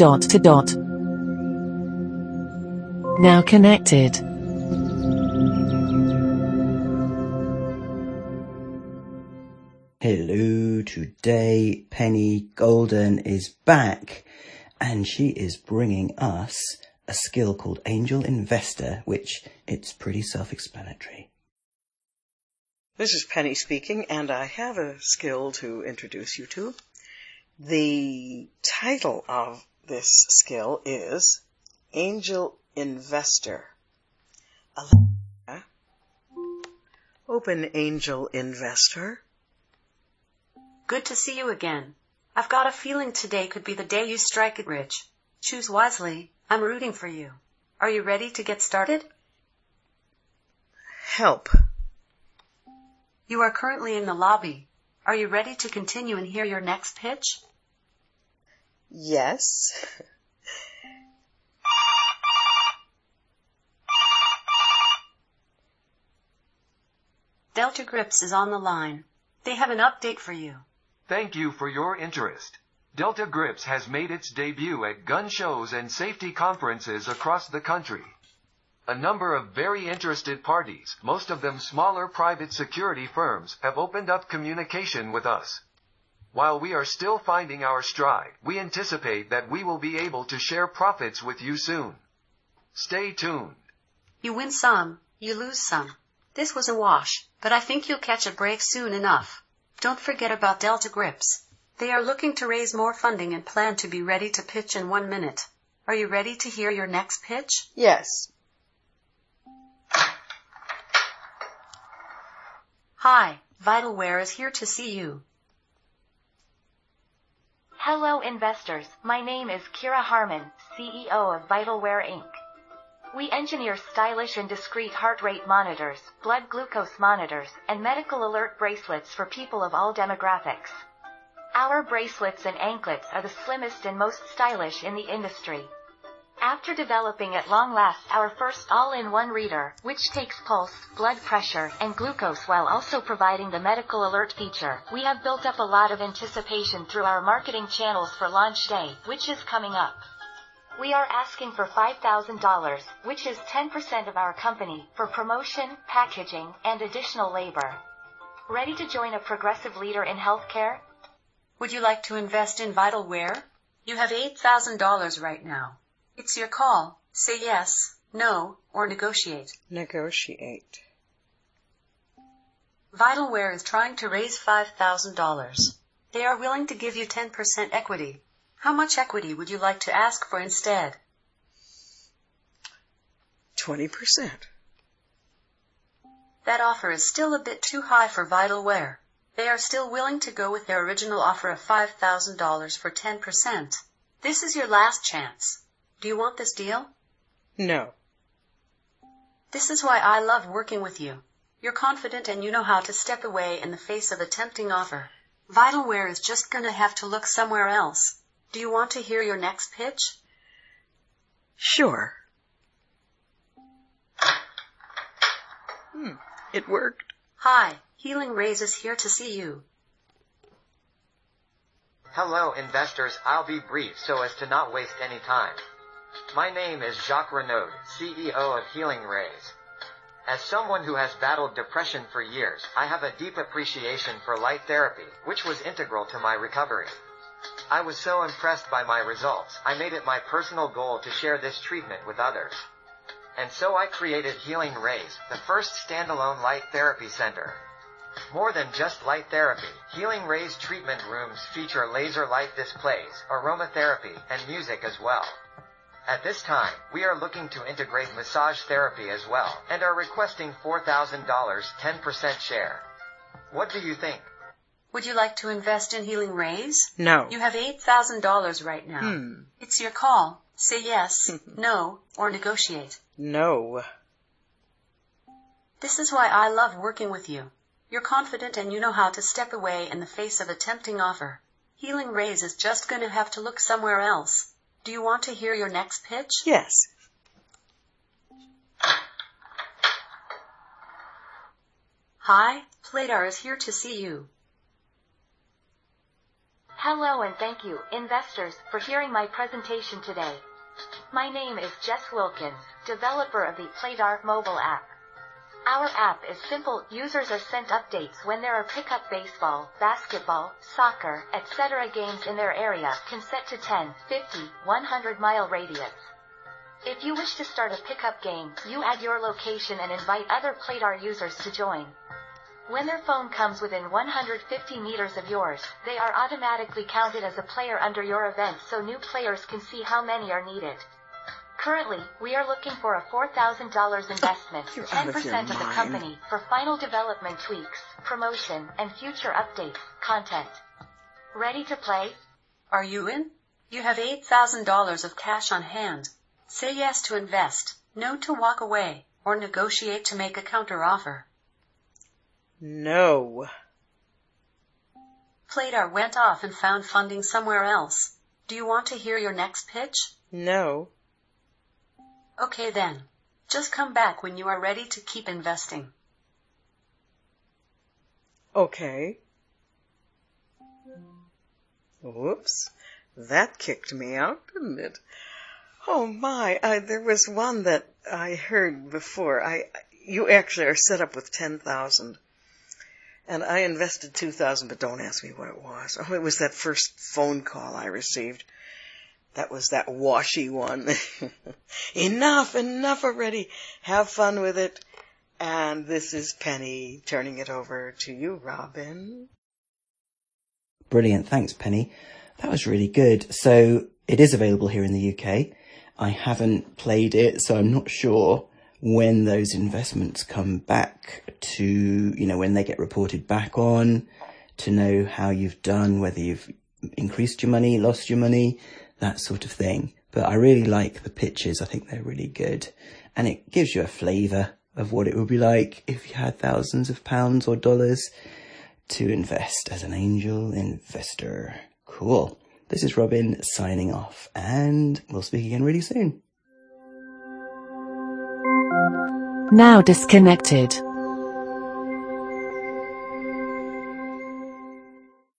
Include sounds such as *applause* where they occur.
dot to dot. Now connected. Hello, today Penny Golden is back and she is bringing us a skill called Angel Investor, which it's pretty self-explanatory. This is Penny speaking, and I have a skill to introduce you to. The title of this skill is Angel Investor. Alexa, open Angel Investor. Good to see you again. I've got a feeling today could be the day you strike it rich. Choose wisely. I'm rooting for you. Are you ready to get started? Help. You are currently in the lobby. Are you ready to continue and hear your next pitch? Yes. Delta Grips is on the line. They have an update for you. Thank you for your interest. Delta Grips has made its debut at gun shows and safety conferences across the country. A number of very interested parties, most of them smaller private security firms, have opened up communication with us. While we are still finding our stride, we anticipate that we will be able to share profits with you soon. Stay tuned. You win some, you lose some. This was a wash, but I think you'll catch a break soon enough. Don't forget about Delta Grips. They are looking to raise more funding and plan to be ready to pitch in one minute. Are you ready to hear your next pitch? Yes. Hi, Vitalware is here to see you. Hello investors, my name is Kira Harmon, CEO of Vitalware Inc. We engineer stylish and discreet heart rate monitors, blood glucose monitors, and medical alert bracelets for people of all demographics. Our bracelets and anklets are the slimmest and most stylish in the industry. After developing at long last our first all-in-one reader, which takes pulse, blood pressure, and glucose while also providing the medical alert feature, we have built up a lot of anticipation through our marketing channels for launch day, which is coming up. We are asking for $5,000, which is 10% of our company, for promotion, packaging, and additional labor. Ready to join a progressive leader in healthcare? Would you like to invest in Vitalware? You have $8,000 right now. It's your call. Say yes, no, or negotiate. Negotiate. Vitalware is trying to raise $5,000. They are willing to give you 10% equity. How much equity would you like to ask for instead? 20%. That offer is still a bit too high for Vitalware. They are still willing to go with their original offer of $5,000 for 10%. This is your last chance. Do you want this deal? No. This is why I love working with you. You're confident and you know how to step away in the face of a tempting offer. Vitalware is just gonna have to look somewhere else. Do you want to hear your next pitch? Sure. Hmm, it worked. Hi, Healing Rays is here to see you. Hello investors, I'll be brief so as to not waste any time. My name is Jacques Renaud, CEO of Healing Rays. As someone who has battled depression for years, I have a deep appreciation for light therapy, which was integral to my recovery. I was so impressed by my results, I made it my personal goal to share this treatment with others. And so I created Healing Rays, the first standalone light therapy center. More than just light therapy, Healing Rays treatment rooms feature laser light displays, aromatherapy, and music as well. At this time, we are looking to integrate massage therapy as well, and are requesting $4,000 10% share. What do you think? Would you like to invest in Healing Rays? No. You have $8,000 right now. Hmm. It's your call. Say yes, *laughs* no, or negotiate. No. This is why I love working with you. You're confident and you know how to step away in the face of a tempting offer. Healing Rays is just going to have to look somewhere else. Do you want to hear your next pitch? Yes. Hi, Playdar is here to see you. Hello and thank you, investors, for hearing my presentation today. My name is Jess Wilkins, developer of the Playdar mobile app. Our app is simple. Users are sent updates when there are pickup baseball, basketball, soccer, etc. games in their area, can set to 10, 50, 100 mile radius. If you wish to start a pickup game, you add your location and invite other Playdar users to join. When their phone comes within 150 meters of yours, they are automatically counted as a player under your event so new players can see how many are needed. Currently, we are looking for a $4,000 investment, You're out of 10% of the company, for final development tweaks, promotion, and future updates, content. Ready to play? Are you in? You have $8,000 of cash on hand. Say yes to invest, no to walk away, or negotiate to make a counteroffer. No. Playdar went off and found funding somewhere else. Do you want to hear your next pitch? No. Okay then. Just come back when you are ready to keep investing. Okay. Whoops. That kicked me out, didn't it? Oh my, I, there was one that I heard before. I, you actually are set up with 10,000. And I invested 2,000, but don't ask me what it was. Oh, it was that first phone call I received. That was that washy one. *laughs* enough, enough already. Have fun with it. And this is Penny turning it over to you, Robin. Brilliant. Thanks, Penny. That was really good. So it is available here in the UK. I haven't played it, so I'm not sure when those investments come back to, you know, when they get reported back on to know how you've done, whether you've increased your money, lost your money, that sort of thing. But I really like the pictures. I think they're really good. And it gives you a flavour of what it would be like if you had thousands of pounds or dollars to invest as an angel investor. Cool. This is Robin signing off and we'll speak again really soon. Now disconnected.